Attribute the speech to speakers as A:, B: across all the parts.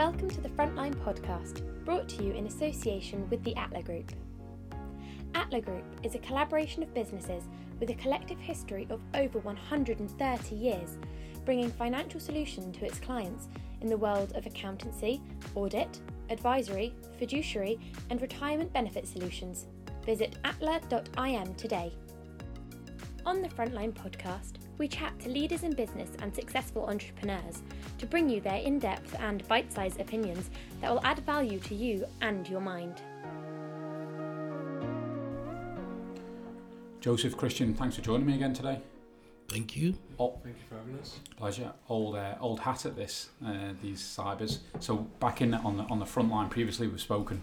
A: Welcome to the Frontline podcast, brought to you in association with the Atla Group. Atla Group is a collaboration of businesses with a collective history of over 130 years, bringing financial solution to its clients in the world of accountancy, audit, advisory, fiduciary, and retirement benefit solutions. Visit atla.im today. On the Frontline podcast, we chat to leaders in business and successful entrepreneurs to bring you their in depth and bite sized opinions that will add value to you and your mind.
B: Joseph Christian, thanks for joining me again today.
C: Thank you.
B: Oh,
D: Thank you for having us.
B: pleasure. Old uh, old hat at this. Uh, these cybers. So back in on the on the front line previously, we've spoken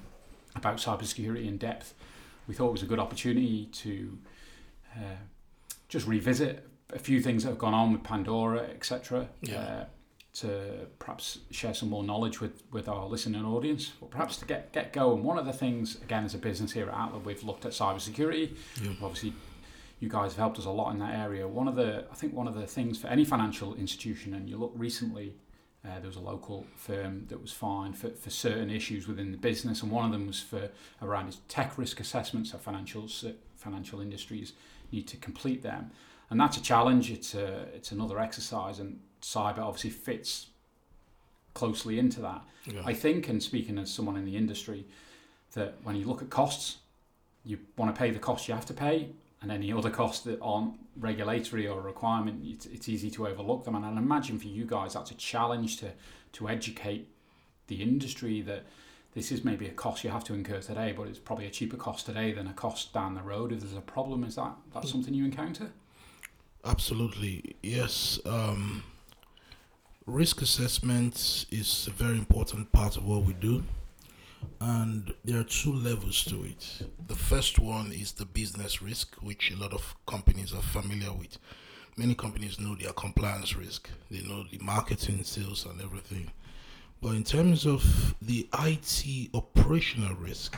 B: about cybersecurity in depth. We thought it was a good opportunity to uh, just revisit a few things that have gone on with Pandora, etc.
C: Yeah.
B: To perhaps share some more knowledge with, with our listening audience, or perhaps to get get going. One of the things, again, as a business here at Atlas, we've looked at cybersecurity.
C: Yeah.
B: Obviously, you guys have helped us a lot in that area. One of the, I think, one of the things for any financial institution, and you look recently, uh, there was a local firm that was fined for, for certain issues within the business, and one of them was for around its tech risk assessments. So financial financial industries need to complete them, and that's a challenge. It's a it's another exercise, and cyber obviously fits closely into that.
C: Yeah.
B: I think, and speaking as someone in the industry, that when you look at costs, you want to pay the cost you have to pay, and any other costs that aren't regulatory or requirement, it's, it's easy to overlook them. And I imagine for you guys, that's a challenge to to educate the industry that this is maybe a cost you have to incur today, but it's probably a cheaper cost today than a cost down the road if there's a problem. Is that that's something you encounter?
C: Absolutely. Yes. Um, risk assessment is a very important part of what we do. And there are two levels to it. The first one is the business risk, which a lot of companies are familiar with. Many companies know their compliance risk, they know the marketing, sales, and everything. But in terms of the IT operational risk,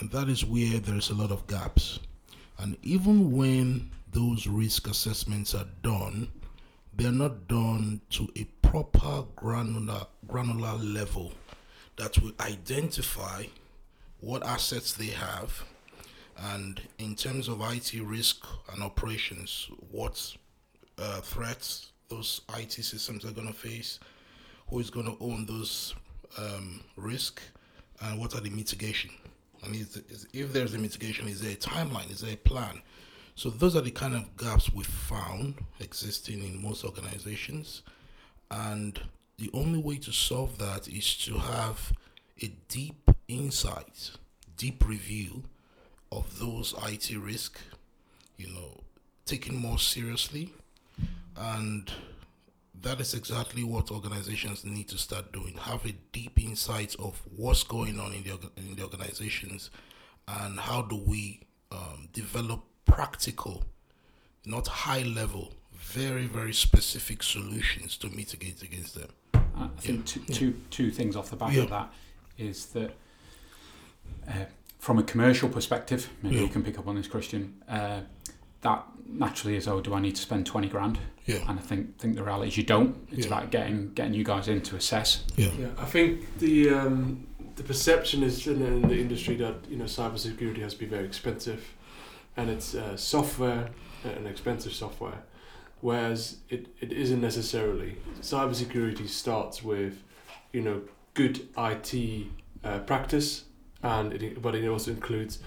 C: and that is where there's a lot of gaps. And even when those risk assessments are done, they're not done to a proper granular granular level that will identify what assets they have and in terms of IT risk and operations, what uh, threats those IT systems are going to face, who is going to own those um, risk, and what are the mitigation. And is, is, if there's a mitigation, is there a timeline? Is there a plan? So those are the kind of gaps we found existing in most organizations, and the only way to solve that is to have a deep insight, deep review of those IT risk, you know, taken more seriously, and that is exactly what organizations need to start doing. Have a deep insight of what's going on in the in the organizations, and how do we um, develop practical, not high level, very very specific solutions to mitigate against them.
B: I think two,
C: yeah.
B: two, two things off the back
C: Yeah.
B: of that is that uh, from a commercial perspective, maybe
C: Yeah.
B: you can pick up on this, Christian. Uh, that naturally is, oh, do I need to spend twenty grand?
C: Yeah,
B: And I think think the reality is you don't. It's
C: Yeah.
B: about getting getting you guys in to assess.
C: yeah,
D: Yeah, I think the um, the perception is in, in the industry that you know cybersecurity has to be very expensive, and it's uh, software uh, and expensive software, whereas it, it isn't necessarily. Cybersecurity starts with, you know, good IT uh, practice, and it, but it also includes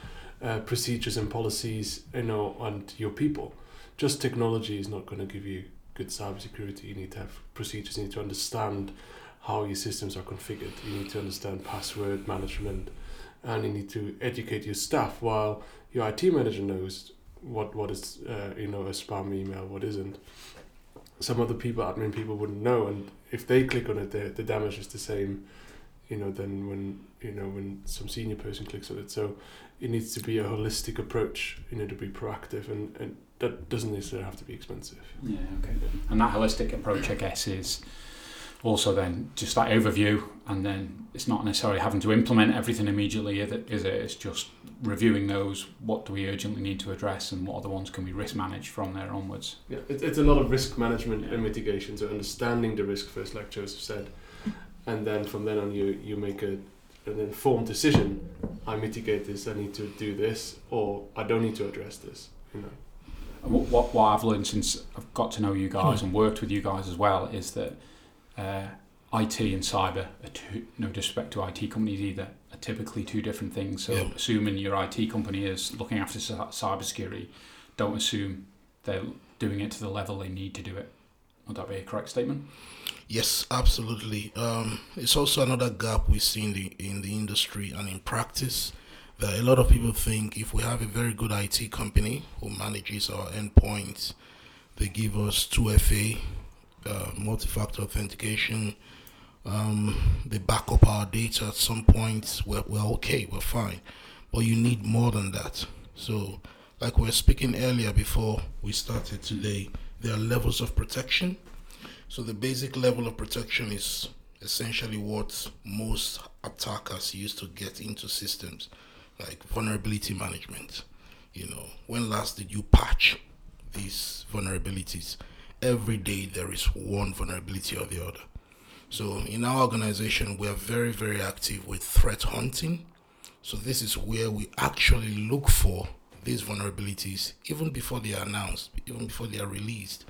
D: uh, procedures and policies, you know, and your people. Just technology is not going to give you good cybersecurity. You need to have procedures. You need to understand how your systems are configured. You need to understand password management, and you need to educate your staff. While your IT manager knows what what is uh, you know a spam email, what isn't. Some other people, admin people, wouldn't know, and if they click on it, the the damage is the same. You know, than when you know when some senior person clicks on it. So it needs to be a holistic approach. You know, to be proactive, and and that doesn't necessarily have to be expensive.
B: Yeah, okay. And that holistic approach, I guess, is also then just that overview, and then it's not necessarily having to implement everything immediately, is it? It's just reviewing those. What do we urgently need to address, and what other ones can we risk manage from there onwards?
D: Yeah, it, it's a lot of risk management
B: Yeah.
D: and mitigation. So understanding the risk first, like Joseph said, and then from then on you you make a an informed decision. I mitigate this. I need to do this, or I don't need to address this. You know.
B: What, what, what I've learned since I've got to know you guys hmm. and worked with you guys as well is that uh, IT and cyber, are two, no disrespect to IT companies either, are typically two different things. So
C: Yeah.
B: assuming your IT company is looking after cy- cybersecurity, don't assume they're doing it to the level they need to do it. Would that be a correct statement?
C: Yes, absolutely. Um, it's also another gap we see in the in the industry and in practice that a lot of people think if we have a very good IT company who manages our endpoints, they give us 2FA, uh, multi-factor authentication, um, they back up our data at some point. We're, we're okay, we're fine, but you need more than that. So, like we were speaking earlier before we started today, there are levels of protection. So the basic level of protection is essentially what most attackers use to get into systems, like vulnerability management. You know, when last did you patch these vulnerabilities? Every day there is one vulnerability or the other. So in our organization, we are very, very active with threat hunting. So this is where we actually look for these vulnerabilities even before they are announced, even before they are released.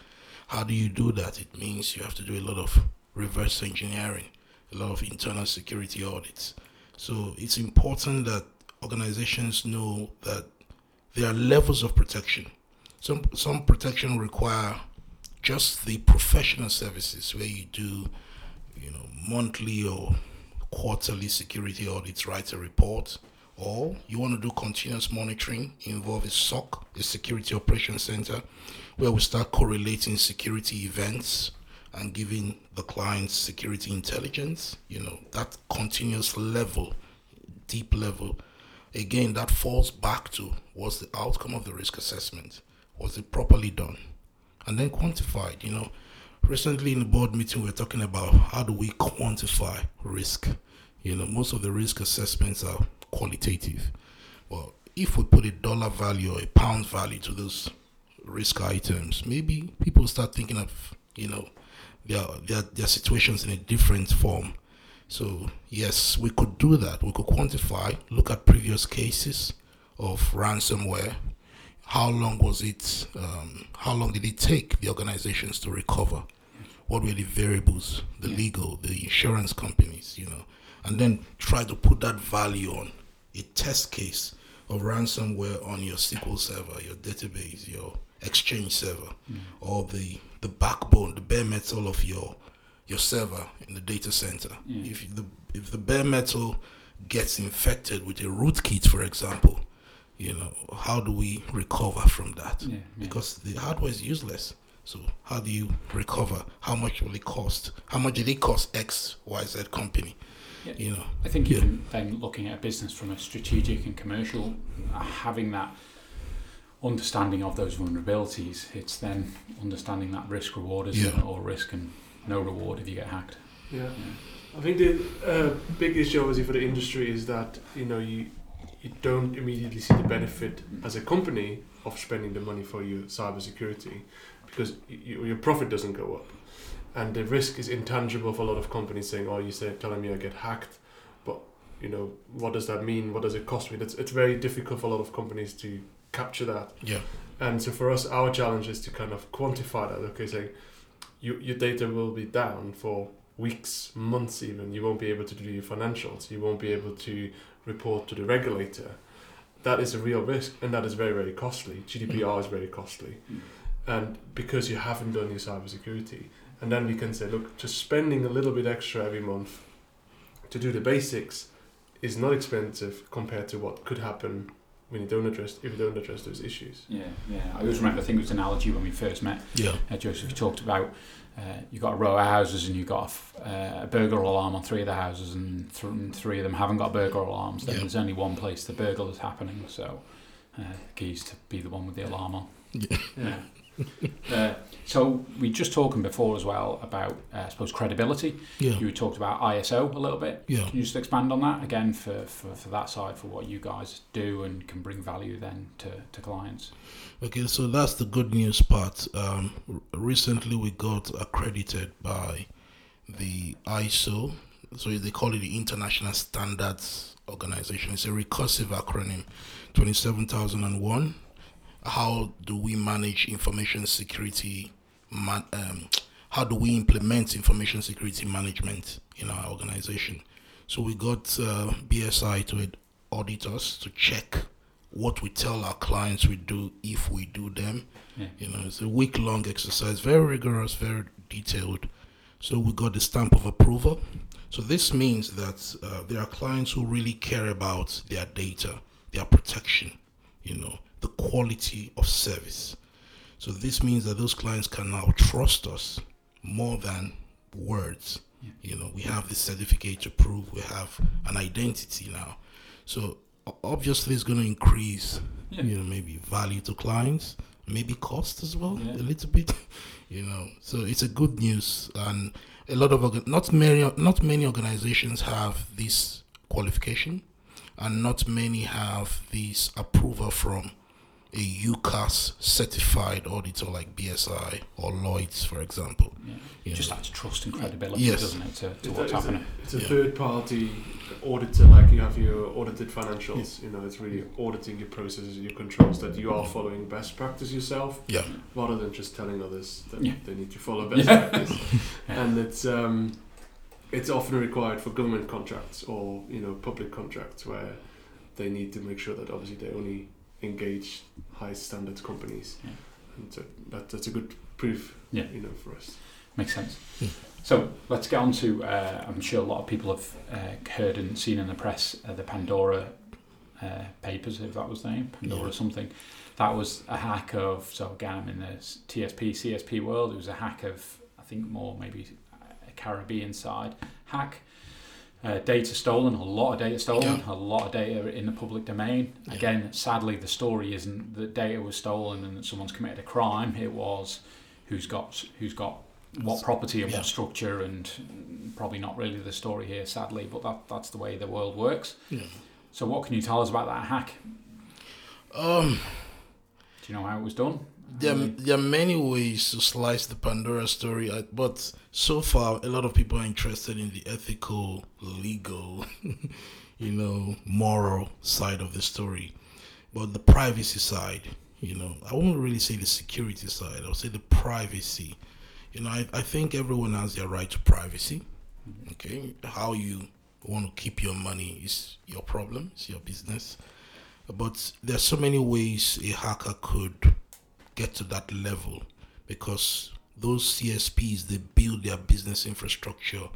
C: How do you do that? It means you have to do a lot of reverse engineering, a lot of internal security audits. So it's important that organizations know that there are levels of protection. Some some protection require just the professional services where you do, you know, monthly or quarterly security audits, write a report, or you want to do continuous monitoring, involve a SOC, a security operations center, where we start correlating security events and giving the clients security intelligence, you know, that continuous level, deep level. Again, that falls back to what's the outcome of the risk assessment? Was it properly done? And then quantified, you know. Recently in the board meeting, we are talking about how do we quantify risk. You know, most of the risk assessments are qualitative. Well, if we put a dollar value or a pound value to those risk items, maybe people start thinking of, you know, their, their, their situations in a different form. So, yes, we could do that. We could quantify, look at previous cases of ransomware. How long was it? Um, how long did it take the organizations to recover? What were the variables, the legal, the insurance companies, you know? And then try to put that value on a test case of ransomware on your SQL server, your database, your Exchange server, or the the backbone, the bare metal of your your server in the data center.
B: Yeah.
C: If the if the bare metal gets infected with a rootkit, for example, you know how do we recover from that?
B: Yeah, yeah.
C: Because the hardware is useless. So how do you recover? How much will it cost? How much did it cost X Y Z company?
B: Yeah.
C: You know.
B: I think
C: Yeah.
B: even then looking at a business from a strategic and commercial, uh, having that understanding of those vulnerabilities, it's then understanding that risk reward is
C: Yeah.
B: or risk and no reward if you get hacked.
D: Yeah.
B: Yeah.
D: I think the uh, big issue obviously for the industry is that you know you you don't immediately see the benefit as a company of spending the money for your cybersecurity because your profit doesn't go up, and the risk is intangible for a lot of companies saying, "Oh, you said telling me I get hacked, but you know what does that mean? What does it cost me?" That's it's very difficult for a lot of companies to capture that.
C: Yeah.
D: And so for us, our challenge is to kind of quantify that. Okay, saying you, your data will be down for weeks, months even. You won't be able to do your financials. You won't be able to report to the regulator. That is a real risk, and that is very, very costly. GDPR is very costly,
B: Mm.
D: and because you haven't done your cybersecurity, and then we can say, look, just spending a little bit extra every month to do the basics is not expensive compared to what could happen when you don't address if you don't address those issues.
B: Yeah, yeah. I always remember, I think it was an analogy when we first met,
C: Yeah.
B: uh, Joseph, you talked about uh, you got a row of houses and you got a, f- uh, a burglar alarm on three of the houses and, th- and three of them haven't got burglar alarms. Then
C: Yeah.
B: there's only one place the burgle is happening, so uh, the keys to be the one with the alarm on.
C: Yeah.
B: Yeah. uh, so we just talking before as well about, uh, I suppose, credibility.
C: Yeah.
B: You talked about ISO a little bit.
C: Yeah.
B: Can you just expand on that again for, for, for that side, for what you guys do and can bring value then to, to clients?
C: Okay, so that's the good news part. Um, recently, we got accredited by the ISO So they call it the International Standards Organization. It's a recursive acronym, 27001. How do we manage information security? Man, um, how do we implement information security management in our organization? So we got uh, BSI to audit us to check what we tell our clients we do if we do them.
B: Yeah.
C: You know, it's a week long exercise, very rigorous, very detailed. So we got the stamp of approval. So this means that uh, there are clients who really care about their data, their protection, you know, the quality of service. So this means that those clients can now trust us more than words.
B: Yeah.
C: You know, we have the certificate to prove we have an identity now. So obviously, it's going to increase,
B: Yeah.
C: you know, maybe value to clients, maybe cost as well,
B: Yeah.
C: a little bit. You know, so it's a good news, and a lot of not many not many organizations have this qualification, and not many have this approval from a UKAS certified auditor like BSI or Lloyd's, for example.
B: Yeah.
C: You
B: just
C: know.
B: adds trust and credibility,
C: Yes.
B: doesn't it, to, to
D: It's a-
B: what's
D: a-
B: happening?
D: It's a
C: Yeah.
D: third party auditor, like you have your audited financials. You know, it's really auditing your processes, your controls, that you are following best practice yourself,
C: Yeah,
D: rather than just telling others that
B: Yeah.
D: they need to follow best
B: Yeah.
D: practice.
B: Yeah.
D: And it's um, it's often required for government contracts or you know public contracts where they need to make sure that obviously they only engage high standards companies,
B: Yeah.
D: and so that, that's a good proof.
B: Yeah.
D: You know, for us.
B: Makes sense. So let's get on to. Uh, I'm sure a lot of people have uh, heard and seen in the press uh, the Pandora uh, papers, if that was the name, Pandora
C: Yeah.
B: something. That was a hack of. So again, I'm in the TSP CSP world. It was a hack of. I think more maybe a Caribbean side hack. Uh, data stolen, a lot of data stolen, a lot of data in the public domain.
C: Yeah.
B: Again, sadly, the story isn't that data was stolen and that someone's committed a crime. It was who's got who's got what property and
C: Yeah.
B: what structure, and probably not really the story here, sadly. But that that's the way the world works.
C: yeah.
B: So, what can you tell us about that hack?
C: Um,
B: Do you know how it was done?
C: There,
B: How
C: there are many ways to slice the Pandora story, uh, but so far, a lot of people are interested in the ethical, legal, you know, moral side of the story. But the privacy side, you know, I won't really say the security side, I'll say the privacy. You know, I, I think everyone has their right to privacy. Okay, how you want to keep your money is your problem, it's your business. But there are so many ways a hacker could get to that level because those CSPs they build their business infrastructure,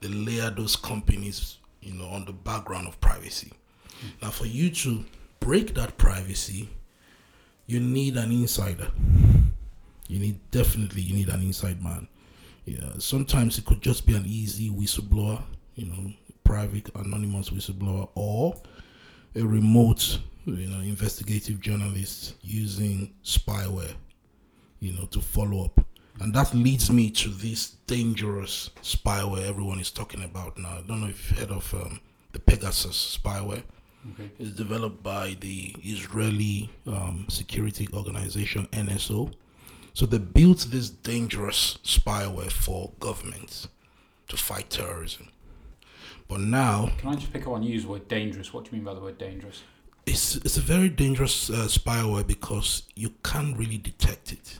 C: they layer those companies, you know, on the background of privacy. Now, for you to break that privacy, you need an insider. You need definitely you need an inside man. Yeah, sometimes it could just be an easy whistleblower, you know, private anonymous whistleblower, or a remote, you know, investigative journalists using spyware, you know, to follow up. And that leads me to this dangerous spyware everyone is talking about now. I don't know if you've heard of um, the Pegasus spyware.
B: Okay.
C: It's developed by the Israeli um, security organization NSO. So they built this dangerous spyware for governments to fight terrorism. But now
B: Can I just pick up on you use the word dangerous? What do you mean by the word dangerous?
C: It's it's a very dangerous uh, spyware because you can't really detect it.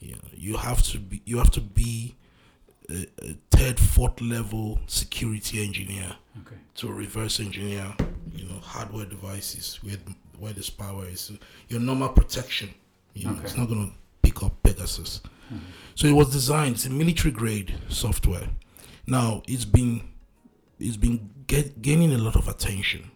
C: You know, you have to be you have to be a, a third, fourth level security engineer
B: Okay.
C: to reverse engineer, you know, hardware devices where the, where the spyware is. Your normal protection, you know, it's not going to pick up Pegasus.
B: Mhm.
C: So it was designed. It's a military grade software. Now it's been it's been get, gaining a lot of attention.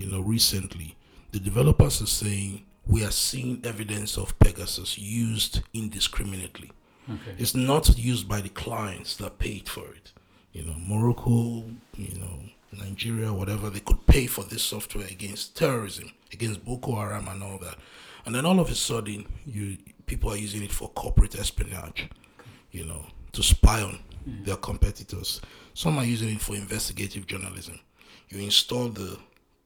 C: You know, recently the developers are saying we are seeing evidence of Pegasus used indiscriminately.
B: Okay.
C: It's not used by the clients that paid for it. You know, Morocco, you know, Nigeria, whatever, they could pay for this software against terrorism, against Boko Haram and all that. And then all of a sudden, you people are using it for corporate espionage, you know, to spy on
B: Yeah.
C: their competitors. Some are using it for investigative journalism. You install the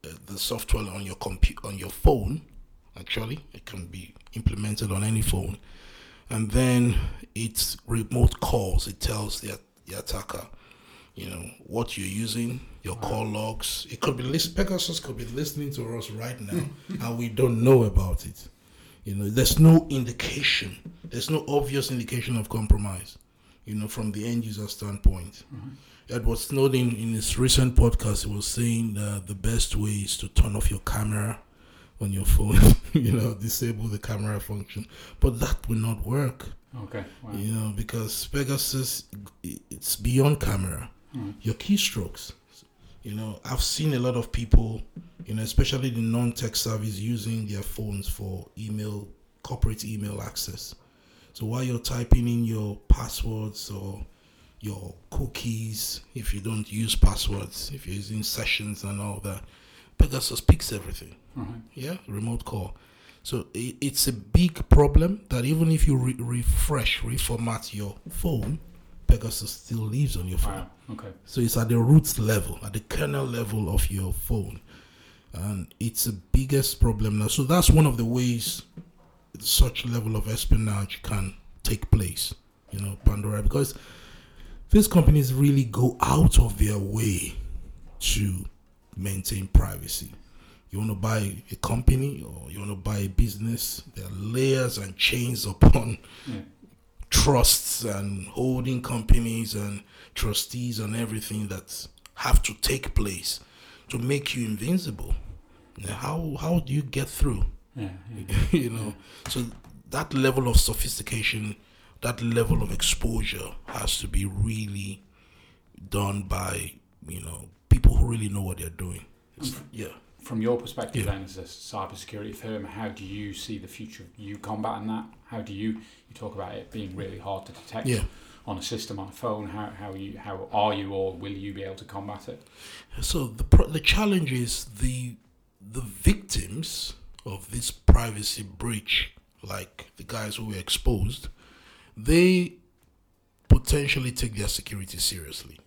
C: Uh, the software on your compu- on your phone. Actually, it can be implemented on any phone, and then it's remote calls. It tells the the attacker, you know what you're using, your call logs. It could be list Pegasus could be listening to us right now, and we don't know about it. You know, there's no indication. There's no obvious indication of compromise. You know, from the end user standpoint. Mm-hmm. Edward Snowden, in his recent podcast, he was saying that the best way is to turn off your camera on your phone. you know, disable the camera function, but that will not work.
B: Okay. Wow.
C: You know, because Pegasus, it's beyond camera.
B: Mm.
C: Your keystrokes. You know, I've seen a lot of people, you know, especially the non-tech service, using their phones for email, corporate email access. So while you're typing in your passwords or your cookies, if you don't use passwords, if you're using sessions and all that, Pegasus picks everything.
B: Right.
C: Yeah, remote call. So i it's a big problem that even if you re- refresh, reformat your phone, Pegasus still lives on your phone.
B: Wow. Okay.
C: So it's at the root level, at the kernel level of your phone. And it's the biggest problem now. So that's one of the ways such level of espionage can take place, you know, Pandora, because these companies really go out of their way to maintain privacy. You want to buy a company or you want to buy a business, there are layers and chains upon
B: Yeah.
C: trusts and holding companies and trustees and everything that have to take place to make you invincible. Now, How how do you get through?
B: Yeah. yeah.
C: you know, so that level of sophistication, that level of exposure has to be really done by you know people who really know what they're doing. It's- yeah.
B: From your perspective,
C: Yeah.
B: then, as a cybersecurity firm, how do you see the future of you combating that? How do you you talk about it being really hard to detect
C: Yeah.
B: on a system on a phone? How how you how are you or will you be able to combat it?
C: So the the challenge is the the victims of this privacy breach, like the guys who were exposed, they potentially take their security seriously.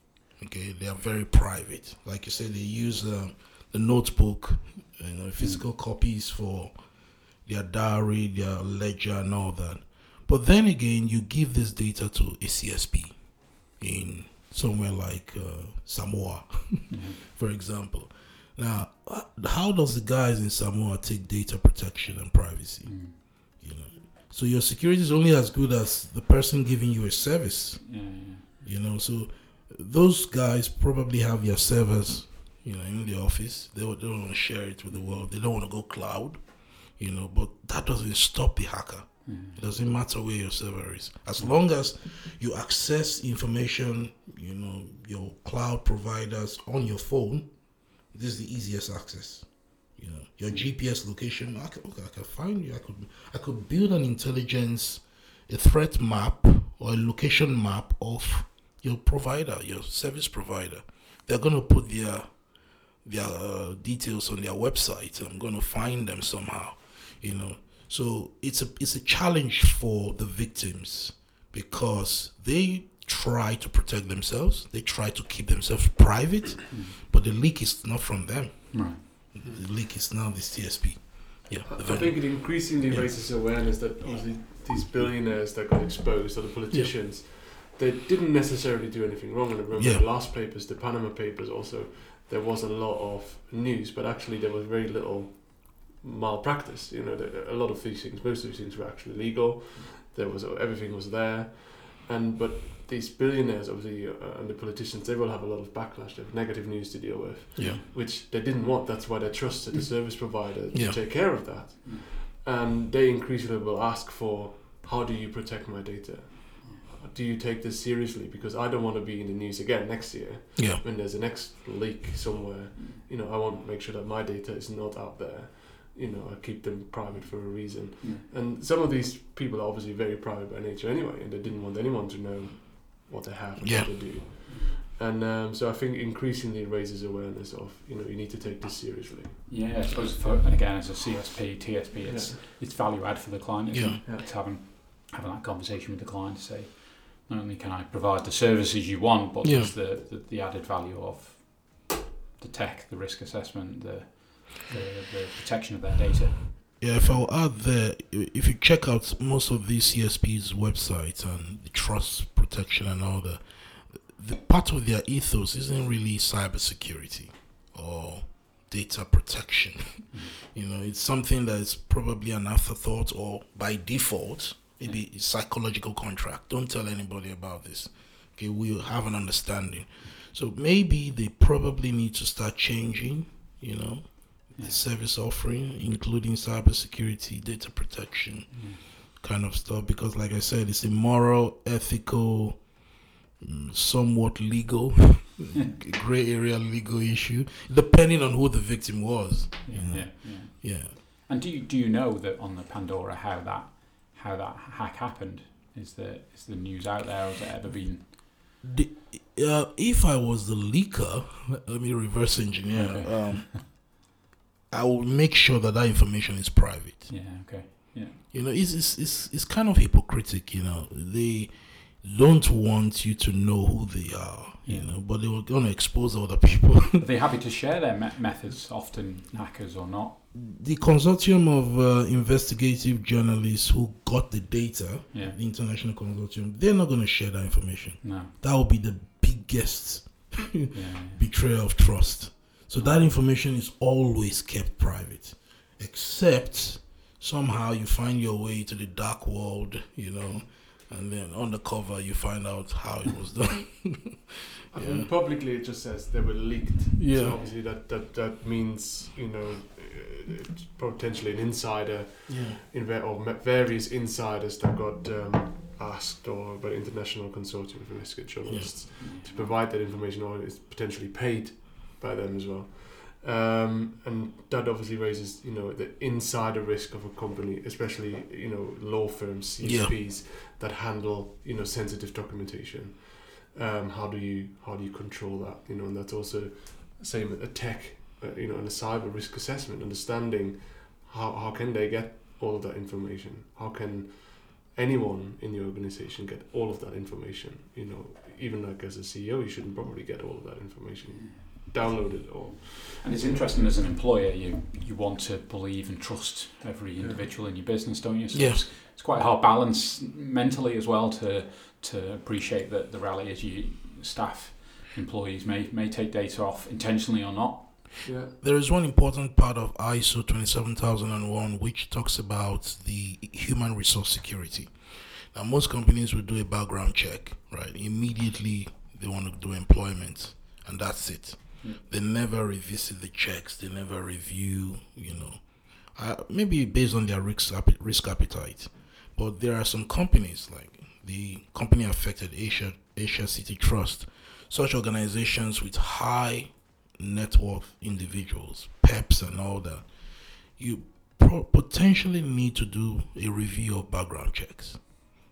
C: Okay, they are very private. Like you said, they use um, the notebook, you know, physical copies for their diary, their ledger, and all that. But then again, you give this data to a CSP in somewhere like uh, Samoa, for example. Now, uh, how does the guys in Samoa take data protection and privacy?
B: Mm.
C: So your security is only as good as the person giving you a service.
B: Yeah, yeah.
C: You know, so those guys probably have their servers, you know, in the office. They, don't- they don't want to share it with the world. They don't want to go cloud. You know, but that doesn't stop the hacker.
B: Mm.
C: It doesn't matter where your server is. As long as you access information, you know, your cloud providers on your phone, this is the easiest access. You know, your GPS location, I can, okay, I can find you. I could, I could build an intelligence, a threat map or a location map of your provider, your service provider. They're gonna put their their uh, details on their website. I'm gonna find them somehow. You know, so it's a it's a challenge for the victims because they try to protect themselves. They try to keep themselves private, but the leak is not from them.
B: Right.
C: The leak is now this TSP. Yeah, the
D: I think it increasingly
C: Yeah.
D: raises awareness that obviously these billionaires that got exposed, or the politicians, they didn't necessarily do anything wrong. And I remember
C: Yeah.
D: the last papers, the Panama Papers, also there was a lot of news, but actually there was very little malpractice. You know, there, a lot of these things, most of these things were actually legal. There was everything was there, and but these billionaires, obviously, uh, and the politicians, they will have a lot of backlash. They have negative news to deal with
C: yeah,
D: which they didn't want. That's why they trusted the service provider to
C: Yeah.
D: take care of that.
B: Mm.
D: And they increasingly will ask for, how do you protect my data? Do you take this seriously? Because I don't want to be in the news again next year
C: yeah,
D: when there's a next leak somewhere. You know, I want to make sure that my data is not out there. You know, I keep them private for a reason.
B: Yeah.
D: And some of these people are obviously very private by nature anyway, and they didn't want anyone to know what they have and
C: Yeah.
D: what they do. And um, so I think increasingly it raises awareness of, you know, you need to take this seriously.
B: Yeah, I suppose for and again as a CSP, TSP, it's it's value add for the client.
C: Yeah.
D: Yeah.
B: It's having having that conversation with the client to say, not only can I provide the services you want, but
C: Yeah.
B: there's the, the the added value of the tech, the risk assessment, the the, the protection of their data.
C: Yeah, if I'll add there, if you check out most of these CSPs' websites and the trust protection and all that, the part of their ethos isn't really cybersecurity or data protection. you know, it's something that is probably an afterthought or by default, maybe a psychological contract. Don't tell anybody about this. Okay, we'll have an understanding. So maybe they probably need to start changing, you know, the service offering, including cybersecurity, data protection, mm. Kind of stuff. Because, like I said, it's a moral, ethical, mm, somewhat legal, gray area legal issue, depending on who the victim was.
B: Yeah,
C: you know.
B: yeah, yeah.
C: Yeah.
B: And do you, do you know that on the Pandora how that how that hack happened? Is the is the news out there? Has it ever been?
C: The, uh, if I was the leaker, let let me reverse engineer.
B: Okay.
C: Um, I will make sure that that information is private.
B: Yeah. Okay.
C: You know, it's, it's it's it's kind of hypocritic. You know, they don't want you to know who they are. You know, but they were going to expose other people.
B: Are they happy to share their me- methods? Often hackers or not?
C: the consortium of uh, investigative journalists who got the data,
B: Yeah.
C: the international consortium, they're not going to share that information.
B: No.
C: That will be the biggest
B: Yeah.
C: betrayal of trust. So that information is always kept private, except somehow you find your way to the dark world, you know, and then on the undercover you find out how it was done.
D: I
C: Yeah.
D: think publicly it just says they were leaked.
C: Yeah.
D: So obviously that, that, that means, you know, uh, it's potentially an insider
C: yeah.
D: in or various insiders that got um, asked or by the international consortium of investigative journalists to provide that information or is potentially paid by them as well. Um, and that obviously raises, you know, the insider risk of a company, especially, you know, law firms,
C: Yeah.
D: That handle, you know, sensitive documentation. Um, how do you how do you control that? You know, and that's also same a tech, uh, you know, and a cyber risk assessment, understanding how how can they get all of that information? How can anyone in the organization get all of that information? You know, even like as a CEO, you shouldn't probably get all of that information downloaded or
B: And it's interesting as an employer, you you want to believe and trust every
D: Yeah.
B: individual in your business, don't you? So
C: Yeah.
B: it's, it's quite a hard balance mentally as well to to appreciate that the reality is you staff employees may may take data off intentionally or not.
D: yeah.
C: There is one important part of ISO 27001 which talks about the human resource security. Now, most companies will do a background check, right? Immediately, they want to do employment, and that's it. They never revisit the checks, they never review, you know, uh, maybe based on their risk, risk appetite. But there are some companies, like the company affected, Asia, Asiaciti Trust, such organizations with high net worth individuals, PEPs, and all that, you pro- potentially need to do a review of background checks.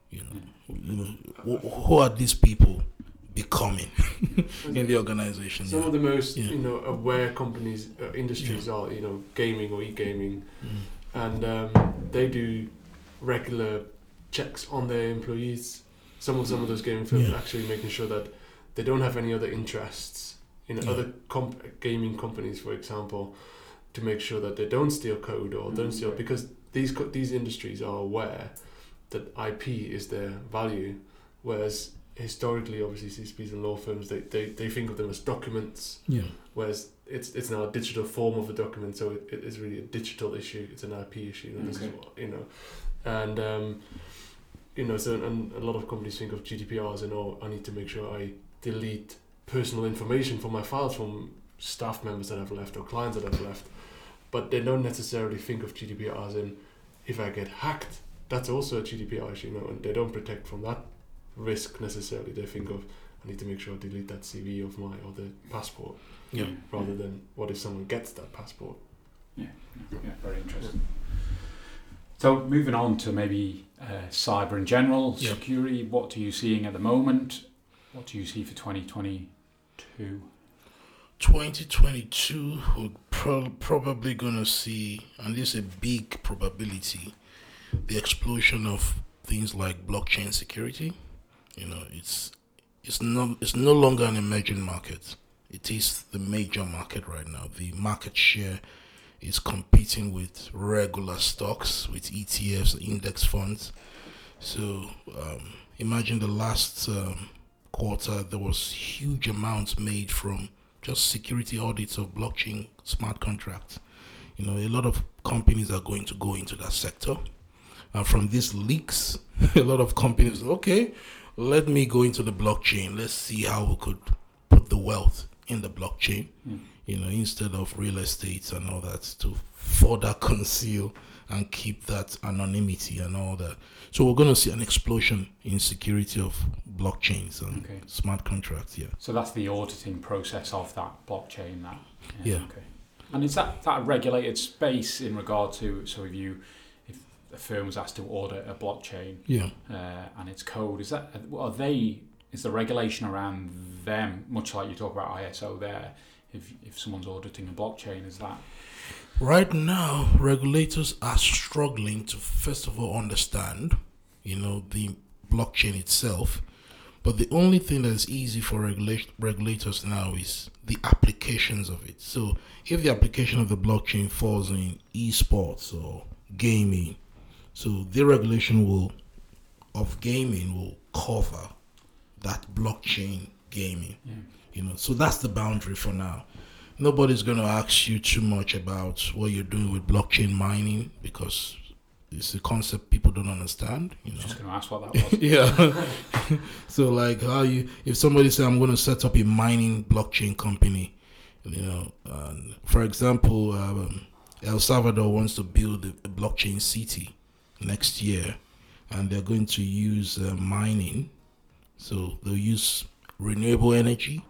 C: You know, you know wh- who are these people becoming in the organization?
D: Some
C: yeah.
D: of the most
C: Yeah.
D: you know aware companies uh, industries are you know gaming or e-gaming,
C: Mm.
D: and um, they do regular checks on their employees. Some of some of those gaming firms
C: Yeah.
D: actually making sure that they don't have any other interests in
C: Yeah.
D: other comp- gaming companies, for example, to make sure that they don't steal code or don't steal
B: Mm.
D: because these co- these industries are aware that IP is their value, whereas historically, obviously, CSPs and law firms they, they, they think of them as documents.
C: Yeah.
D: whereas it's it's now a digital form of a document, so it, it is really a digital issue. It's an IP issue, and this is what, you know, and um, you know, so and a lot of companies think of GDPR as, you know, I need to make sure I delete personal information from my files from staff members that have left or clients that have left, but they don't necessarily think of GDPR as in if I get hacked, that's also a GDPR issue, you know, and they don't protect from that risk necessarily. They think of I need to make sure I delete that CV of my or the passport
C: Yeah.
D: rather than what if someone gets that passport.
B: Yeah, very interesting. So moving on to maybe uh, cyber in general,
C: Yeah.
B: security. What are you seeing at the moment? What do you see for 2022?
C: 2022, we're pro- probably going to see, and this is a big probability, the explosion of things like blockchain security. You know, it's it's no it's no longer an emerging market. It is the major market right now. The market share is competing with regular stocks, with ETFs, index funds. So um, imagine the last um, quarter, there was huge amounts made from just security audits of blockchain smart contracts. You know, a lot of companies are going to go into that sector. And from these leaks, a lot of companies, okay, let me go into the blockchain. Let's see how we could put the wealth in the blockchain,
B: Mm.
C: you know, instead of real estate and all that to further conceal and keep that anonymity and all that. So we're going to see an explosion in security of blockchains and
B: Okay.
C: smart contracts. Yeah.
B: So that's the auditing process of that blockchain. That
C: Yeah.
B: Okay. And is that that regulated space in regard to so if you if a firm was asked to audit a blockchain
C: Yeah.
B: uh, and its code is that are they is the regulation around them much like you talk about ISO there if if someone's auditing a blockchain is that
C: Right now, regulators are struggling to first of all understand, you know, the blockchain itself. But the only thing that is easy for regula- regulators now is the applications of it. So, if the application of the blockchain falls in esports or gaming, so the regulation will of gaming will cover that blockchain gaming
B: yeah.
C: you know. So that's the boundary for now. Nobody's going to ask you too much about what you're doing with blockchain mining because it's a concept people don't understand you know.
B: Just going to ask what that was.
C: Yeah. So like how you if somebody say i'm going to set up a mining blockchain company you know for example um, el salvador wants to build a, a blockchain city next year and they're going to use uh, mining. So they'll use renewable energy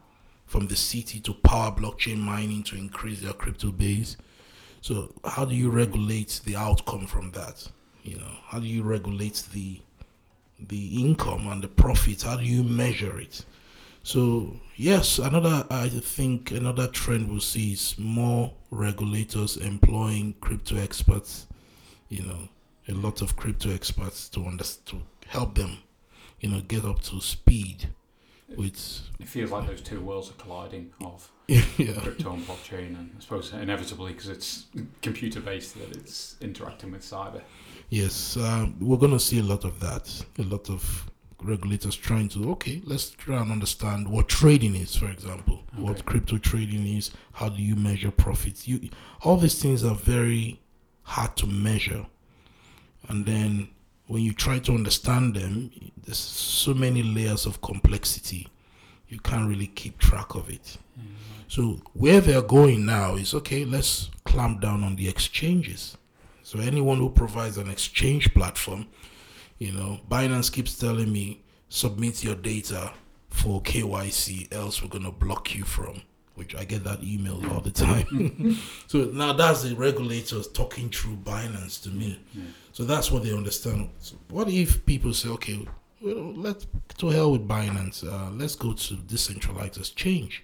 C: from the city to power blockchain mining to increase their crypto base. So how do you regulate the outcome from that? You know how do you regulate the the income and the profit? How do you measure it? So yes another i think another trend we'll see is more regulators employing crypto experts you know a lot of crypto experts to understand to help them you know get up to speed with
B: it feels like those two worlds are colliding of
C: yeah
B: crypto and blockchain and I suppose inevitably because it's computer based that it's interacting with cyber
C: Yes, um, we're going to see a lot of that. A lot of regulators trying to, okay, let's try and understand what trading is, for example,
B: Okay.
C: what crypto trading is, how do you measure profits? You, all these things are very hard to measure. And then when you try to understand them, there's so many layers of complexity, you can't really keep track of it. Mm-hmm. So where they're going now is okay, let's clamp down on the exchanges. So anyone who provides an exchange platform, you know, Binance keeps telling me submit your data for KYC, else we're gonna block you from. Which I get that email all the time. so now that's the regulators talking through Binance to me.
B: Yeah.
C: So that's what they understand. So what if people say, okay, well, let's to hell with Binance. Uh, let's go to decentralized exchange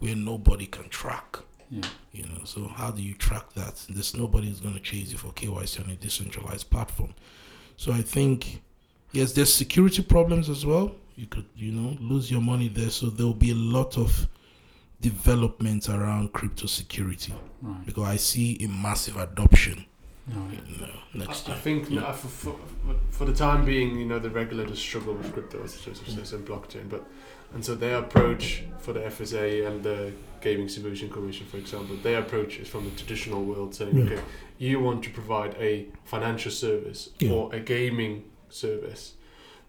C: where nobody can track.
B: yeah
C: You know, so how do you track that? There's nobody who's going to chase you for KYC on a decentralized platform. So I think, yes, there's security problems as well. You could, you know, lose your money there. So there will be a lot of development around crypto security
B: right
C: because I see a massive adoption
B: no,
C: uh,
D: I,
C: next
D: I think
C: Yeah.
D: for, for, for the time being, you know, the regulators struggle with crypto, as says, and blockchain. But and so their approach for the FSA and the Gaming Supervision Commission, for example, their approach is from the traditional world, saying,
C: Yeah.
D: okay, you want to provide a financial service
C: Yeah.
D: or a gaming service,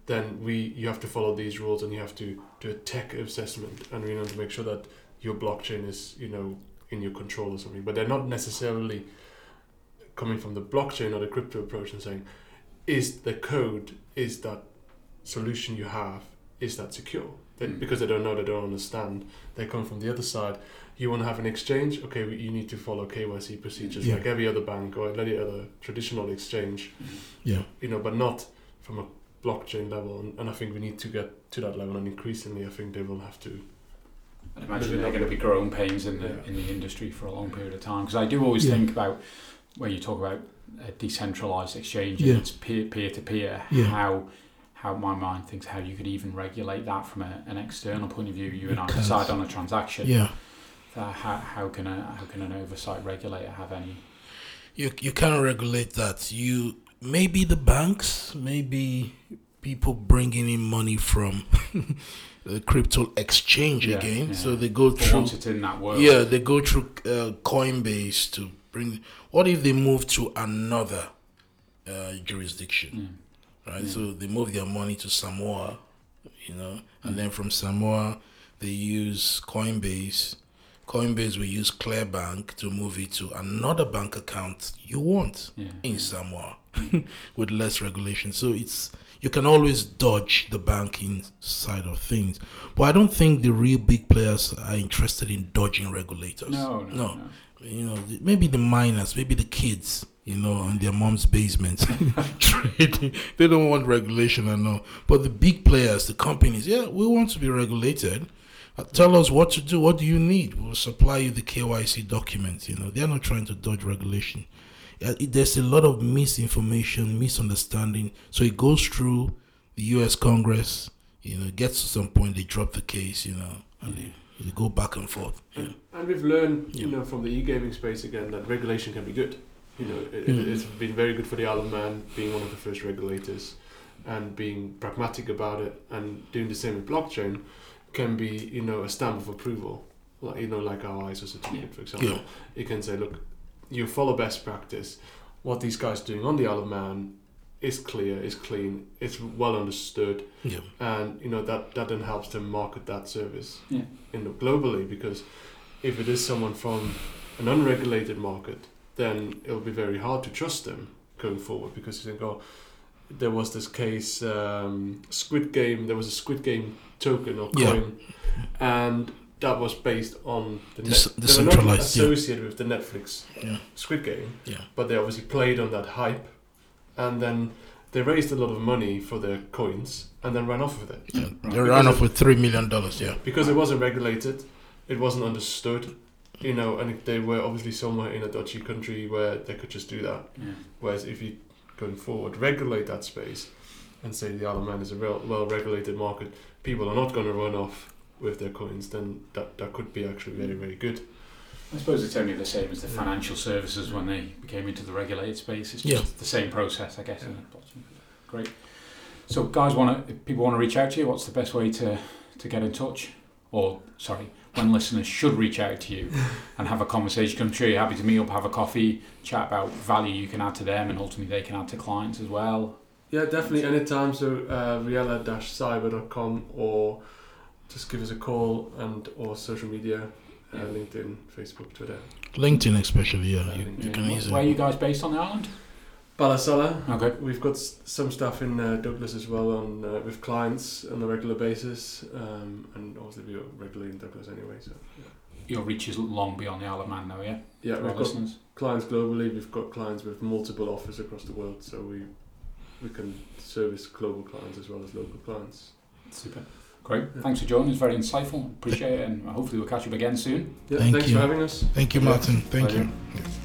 D: then we you have to follow these rules and you have to do a tech assessment and you know to make sure that your blockchain is you know in your control or something. But they're not necessarily coming from the blockchain or the crypto approach and saying, is the code, is that solution you have, is that secure? They,
B: Mm.
D: Because they don't know, they don't understand. They come from the other side. You want to have an exchange? Okay, you need to follow KYC procedures
C: Yeah.
D: like every other bank or any other traditional exchange.
C: Yeah.
D: You know, but not from a blockchain level. And, and I think we need to get to that level. And increasingly, I think they will have to.
B: I'd imagine they're going to be growing pains in the
D: Yeah.
B: in the industry for a long period of time because I do always
C: Yeah.
B: think about when you talk about a decentralized exchange and
C: Yeah.
B: it's peer peer to peer how how my mind thinks how you could even regulate that from a, an external point of view you and I decide on a transaction
C: Yeah.
B: Uh, how, how can a how can an oversight regulator have any
C: you you can't regulate that. You maybe the banks, maybe people bringing in money from the crypto exchange
B: Yeah,
C: again.
B: yeah.
C: So they go
B: But
C: through.
B: once it's in that world,
C: Yeah, they go through uh, Coinbase to bring. What if they move to another uh, jurisdiction,
B: Yeah.
C: right?
B: Yeah.
C: So they move their money to Samoa, you know, and mm. then from Samoa they use Coinbase. Coinbase will use Clearbank to move it to another bank account you want
B: yeah.
C: in Samoa with less regulation. So it's you can always dodge the banking side of things. But I don't think the real big players are interested in dodging regulators.
B: No, no,
C: No.
B: no.
C: You know, maybe the miners, maybe the kids, you know, in their mom's basement trading. They don't want regulation I know. But the big players, the companies, yeah, we want to be regulated. Uh, Tell us what to do. What do you need? We'll supply you the KYC documents. You know, they're not trying to dodge regulation. It- There's a lot of misinformation, misunderstanding. So it goes through the U.S. Congress. You know, gets to some point, they drop the case. You know, and they, they go back and forth. Yeah.
D: And we've learned, you know, from the e-gaming space again that regulation can be good. You know, it,
C: Mm.
D: it, it's been very good for the Isle of Man being one of the first regulators, and being pragmatic about it, and doing the same with blockchain, can be, you know, a stamp of approval. Like you know, like our ISO certificate, for example.
C: Yeah.
D: You can say, look, you follow best practice. What these guys are doing on the Isle of Man is clear, is clean, it's well understood,
C: Yeah.
D: and you know that that then helps them market that service
B: Yeah.
D: you know globally because if it is someone from an unregulated market then it'll be very hard to trust them going forward because you think oh there was this case um, squid game there was a squid game token or
C: Yeah.
D: coin and that was based on the
C: Dec-
D: net, they were not
C: decentralized, yeah.
D: associated with the netflix
C: Yeah.
D: squid game
C: Yeah.
D: but they obviously played on that hype and then they raised a lot of money for their coins and then ran off with it
C: Yeah,
B: Right.
C: they
D: Because
C: ran
D: of-
C: off with three million dollars. Yeah,
D: because it wasn't regulated, it wasn't understood, you know, and they were obviously somewhere in a dodgy country where they could just do that.
B: Yeah.
D: Whereas if you going forward regulate that space and say the Isle of Man is a real, well-regulated market, people are not going to run off with their coins. Then that that could be actually very very good.
B: I suppose it's only the same as the
D: Yeah.
B: financial services when they became into the regulated space. It's just
C: Yeah.
B: the same process, I guess.
D: Yeah.
B: Great. So, guys, want to? People want to reach out to you, what's the best way to to get in touch? Or, sorry, when listeners should reach out to you and have a conversation. I'm sure you're happy to meet up, have a coffee, chat about value you can add to them, and ultimately they can add to clients as well.
D: Yeah, definitely anytime. So uh, riela-cyber.com or just give us a call and or social media, uh, LinkedIn, Facebook, Twitter.
C: LinkedIn especially. Yeah, you,
D: Yeah.
C: you can
B: Where-
C: easily.
B: Where are you guys based on the island?
D: Ballasalla,
B: Okay.
D: We've got s- some stuff in uh, Douglas as well on uh, with clients on a regular basis, um, and obviously we are regularly in Douglas anyway. So yeah,
B: Your reach is long beyond the Isle of Man, though, yeah?
D: yeah
B: For
D: we've
B: our
D: got
B: listeners.
D: clients globally. We've got clients with multiple offices across the world, so we we can service global clients as well as local clients.
B: Super. Great.
D: Yeah.
B: Thanks for joining. It's very insightful. Appreciate it, and hopefully we'll catch up again soon.
D: Yeah,
C: Thank
D: thanks
C: you.
D: for having us.
C: Thank you, Martin. Thank
B: Pleasure.
C: you. Yes.